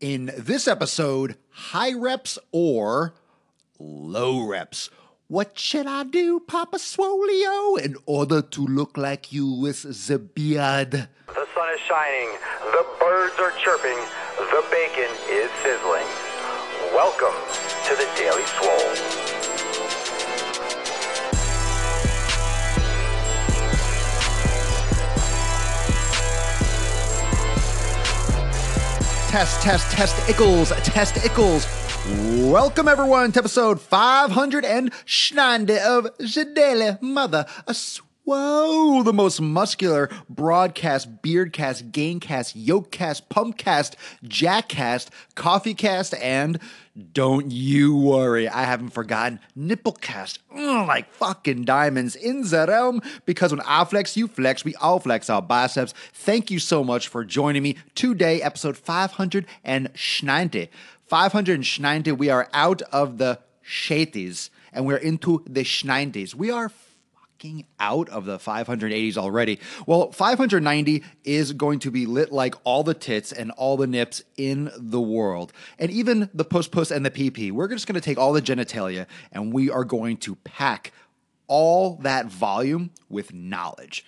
In this episode, high reps or low reps. What should I do, Papa Swolio, in order to look like you with the beard? The sun is shining, the birds are chirping, the bacon is sizzling. Welcome to the Daily Swole. Test, test, test, Ickles, test, Ickles. Welcome everyone to episode 590 of the Daily Mother. A Whoa, the most muscular broadcast, beardcast, gamecast, yolkcast, pumpcast, jackcast, coffeecast, and don't you worry, I haven't forgotten nipplecast. Mm, like fucking diamonds in the realm. Because when I flex, you flex, we all flex our biceps. Thank you so much for joining me today, episode 590. 590, we are out of the shaties and we're into the schninties. We are out of the 580s already. Well, 590 is going to be lit like all the tits and all the nips in the world. And even the puss puss and the PP. We're just going to take all the genitalia and we are going to pack all that volume with knowledge.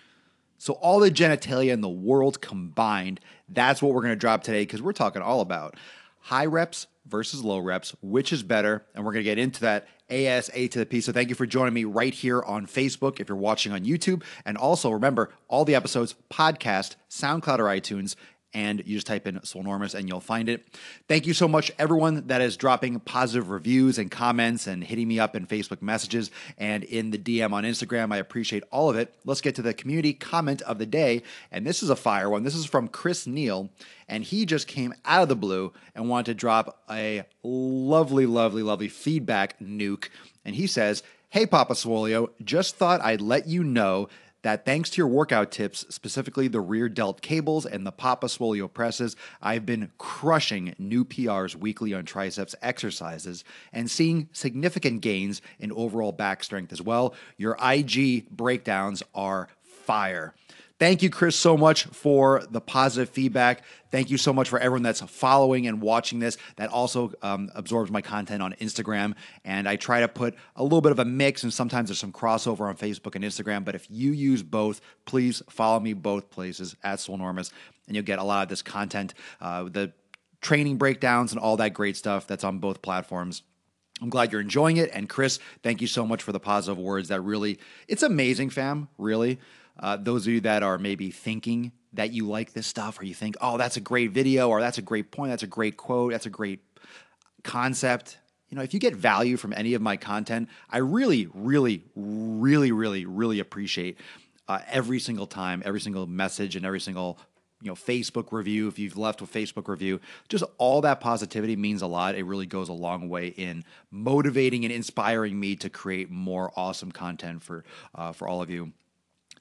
So, all the genitalia in the world combined, that's what we're going to drop today because we're talking all about high reps versus low reps, which is better. And we're going to get into that ASA to the P. So, thank you for joining me right here on Facebook if you're watching on YouTube. And also, remember, all the episodes, podcast, SoundCloud, or iTunes and you just type in Swolenormous and you'll find it. Thank you so much, everyone that is dropping positive reviews and comments and hitting me up in Facebook messages and in the DM on Instagram. I appreciate all of it. Let's get to the community comment of the day. And this is a fire one. This is from Chris Neal. And he just came out of the blue and wanted to drop a lovely, lovely, lovely feedback nuke. And he says, Hey, Papa Swolio, just thought I'd let you know that thanks to your workout tips, specifically the rear delt cables and the Papa Swolio presses, I've been crushing new PRs weekly on triceps exercises and seeing significant gains in overall back strength as well. Your IG breakdowns are fire. Thank you, Chris, so much for the positive feedback. Thank you so much for everyone that's following and watching this. That also um, absorbs my content on Instagram. And I try to put a little bit of a mix, and sometimes there's some crossover on Facebook and Instagram. But if you use both, please follow me both places at Swolenormous, and you'll get a lot of this content, uh, the training breakdowns, and all that great stuff that's on both platforms. I'm glad you're enjoying it. And Chris, thank you so much for the positive words. That really, it's amazing, fam, really. Uh, those of you that are maybe thinking that you like this stuff, or you think, oh, that's a great video, or that's a great point, that's a great quote, that's a great concept. You know, if you get value from any of my content, I really, really, really, really, really appreciate uh, every single time, every single message, and every single you know Facebook review. If you've left a Facebook review, just all that positivity means a lot. It really goes a long way in motivating and inspiring me to create more awesome content for uh, for all of you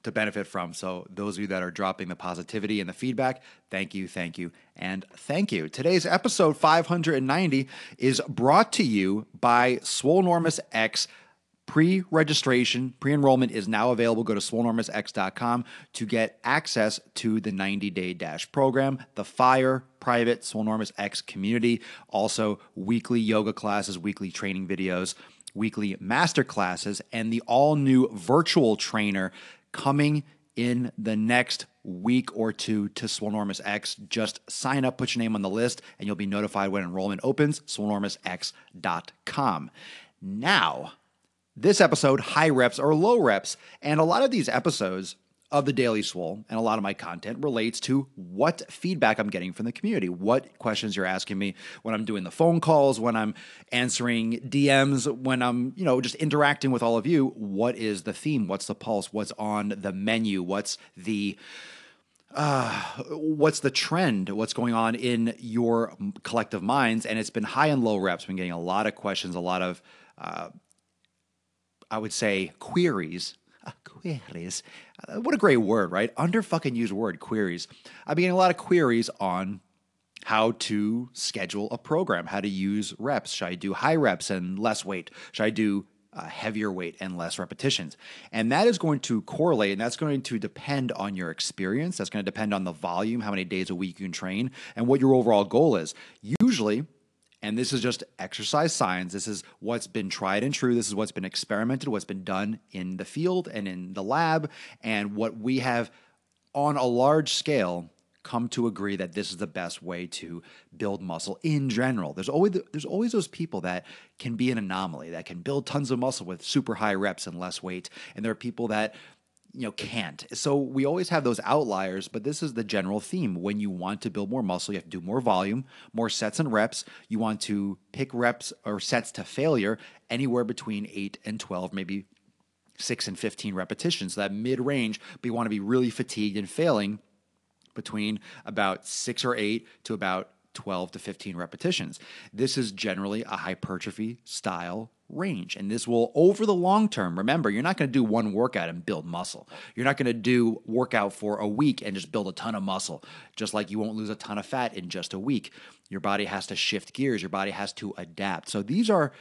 to benefit from. So, those of you that are dropping the positivity and the feedback, thank you, thank you, and thank you. Today's episode 590 is brought to you by Swolenormous X. Pre registration, pre enrollment is now available. Go to swolenormousx.com to get access to the 90 day dash program, the FIRE private Swolenormous X community, also weekly yoga classes, weekly training videos, weekly master classes, and the all new virtual trainer coming in the next week or two to Swolenormous X. Just sign up, put your name on the list, and you'll be notified when enrollment opens. SwolenormousX.com. Now, this episode, high reps or low reps. And a lot of these episodes of the Daily Swole and a lot of my content relates to what feedback I'm getting from the community, what questions you're asking me when I'm doing the phone calls, when I'm answering DMs, when I'm, you know, just interacting with all of you. What is the theme? What's the pulse? What's on the menu? What's the uh, what's the trend? What's going on in your collective minds? And it's been high and low reps. Been getting a lot of questions, a lot of, uh, I would say, queries uh, queries. Uh, what a great word, right? Under fucking used word, queries. I'm getting a lot of queries on how to schedule a program, how to use reps. Should I do high reps and less weight? Should I do uh, heavier weight and less repetitions. And that is going to correlate and that's going to depend on your experience. That's going to depend on the volume, how many days a week you can train, and what your overall goal is. Usually, and this is just exercise science. This is what's been tried and true. This is what's been experimented, what's been done in the field and in the lab, and what we have on a large scale come to agree that this is the best way to build muscle in general. There's always there's always those people that can be an anomaly that can build tons of muscle with super high reps and less weight, and there are people that you know can't. So we always have those outliers but this is the general theme. When you want to build more muscle you have to do more volume more sets and reps. You want to pick reps or sets to failure anywhere between 8 and 12 maybe 6 and 15 repetitions. That mid range but you want to be really fatigued and failing between about 6 or 8 to about 12 to 15 repetitions. This is generally a hypertrophy style range. And this will, over the long term, remember, you're not going to do one workout and build muscle. You're not going to do workout for a week and just build a ton of muscle, just like you won't lose a ton of fat in just a week. Your body has to shift gears, your body has to adapt. So these are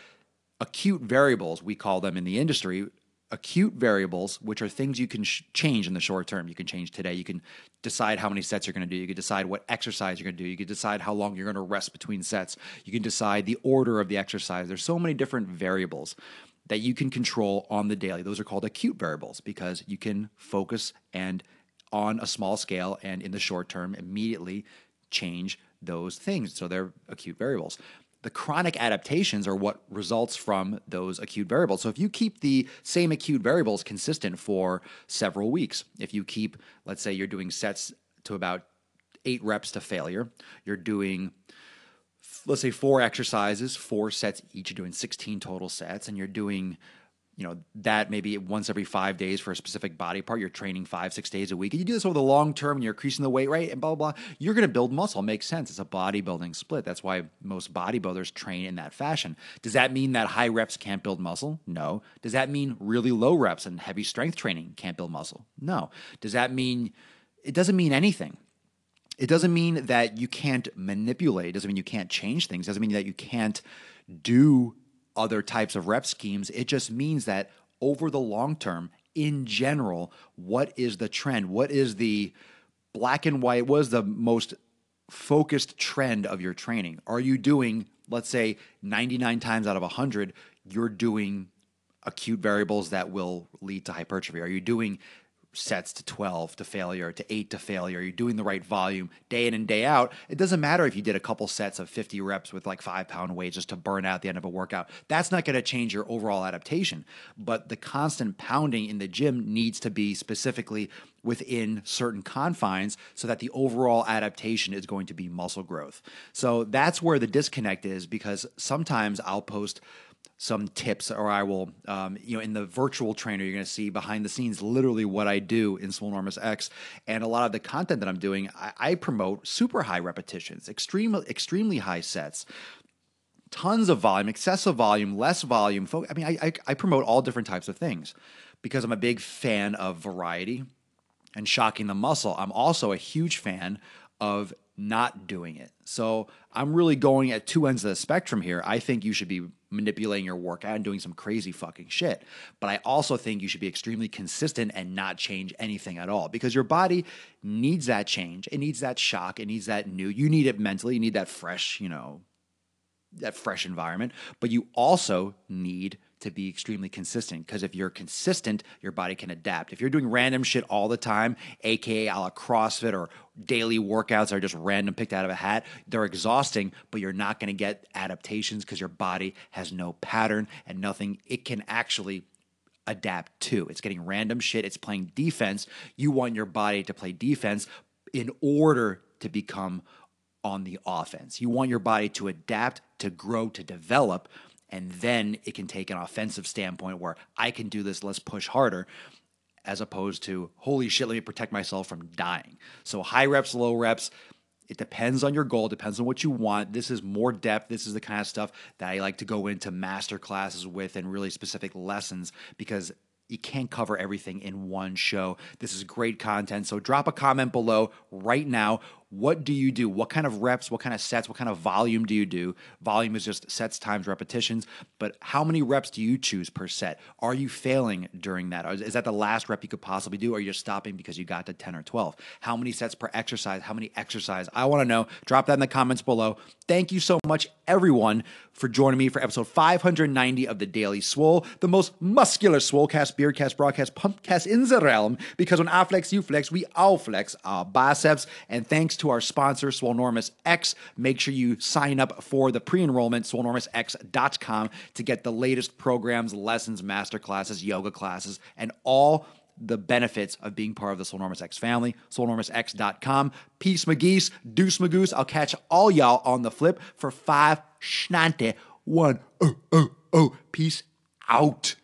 acute variables, we call them in the industry, acute variables, which are things you can sh- change in the short term. You can change today. You can decide how many sets you're going to do. You can decide what exercise you're going to do. You can decide how long you're going to rest between sets. You can decide the order of the exercise. There's so many different variables that you can control on the daily. Those are called acute variables because you can focus and on a small scale and in the short term immediately change those things. So they're acute variables the chronic adaptations are what results from those acute variables. So if you keep the same acute variables consistent for several weeks, if you keep, let's say you're doing sets to about eight reps to failure, you're doing let's say four exercises, four sets each, you're doing 16 total sets, and you're doing you know that maybe once every five days for a specific body part you're training five six days a week. And you do this over the long term and you're increasing the weight rate and blah blah blah. You're going to build muscle. Makes sense. It's a bodybuilding split. That's why most bodybuilders train in that fashion. Does that mean that high reps can't build muscle? No. Does that mean really low reps and heavy strength training can't build muscle? No. Does that mean it doesn't mean anything. It doesn't mean that you can't manipulate. It doesn't mean you can't change things. It doesn't mean that you can't do other types of rep schemes. It just means that over the long term, in general, what is the trend? What is the black and white? What is the most focused trend of your training? Are you doing, let's say, 99 times out of 100, you're doing acute variables that will lead to hypertrophy? Are you doing sets to 12 to failure to 8 to failure. You're doing the right volume day in and day out. It doesn't matter if you did a couple sets of 50 reps with like 5 pound weights just to burn out at the end of a workout. That's not going to change your overall adaptation. But the constant pounding in the gym needs to be specifically within certain confines so that the overall adaptation is going to be muscle growth. So that's where the disconnect is because sometimes i'll post some tips, or I will, um, you know, in the virtual trainer, you're going to see behind the scenes literally what I do in Swolenormous X, and a lot of the content that I'm doing, I, I promote super high repetitions, extreme, extremely high sets tons of volume, excessive volume, less volume. I mean, I, I, I, promote all different types of things because I'm a big fan of variety and shocking the muscle. I'm also a huge fan of not doing it. So I'm really going at two ends of the spectrum here. I think you should be manipulating your workout and doing some crazy fucking shit. But I also think you should be extremely consistent and not change anything at all because your body needs that change. It needs that shock. It needs that new. You need it mentally. You need that fresh, you know, that fresh environment. But you also need to be extremely consistent because if you're consistent, your body can adapt. If you're doing random shit all the time, aka a la CrossFit or daily workouts are just random picked out of a hat, they're exhausting, but you're not going to get adaptations because your body has no pattern and nothing it can actually adapt to. It's getting random shit, it's playing defense. You want your body to play defense in order to become on the offense. You want your body to adapt, to grow, to develop and then it can take an offensive standpoint where I can do this, let's push harder, as opposed to, holy shit, let me protect myself from dying. So high reps, low reps, it depends on your goal, depends on what you want. This is more depth. This is the kind of stuff that I like to go into master classes with and really specific lessons because you can't cover everything in one show. This is great content. So drop a comment below right now what do you do? What kind of reps, what kind of sets, what kind of volume do you do? Volume is just sets times repetitions, but how many reps do you choose per set? Are you failing during that? Is that the last rep you could possibly do? Or are you just stopping because you got to 10 or 12? How many sets per exercise? How many exercise? I want to know. Drop that in the comments below. Thank you so much, everyone, for joining me for episode 590 of the Daily Swole, the most muscular Swolecast, Beardcast, Broadcast, Pumpcast in the realm. Because when I flex, you flex, we all flex our biceps. And thanks to our sponsor, Swolenormous X. Make sure you sign up for the pre enrollment, swolenormousx.com, to get the latest programs, lessons, master classes, yoga classes, and all the benefits of being part of the Swolenormous X family. SwolenormousX.com. Peace, McGeese. Deuce, Magoose. I'll catch all y'all on the flip for five schnante. One. Oh, oh, oh. Peace out.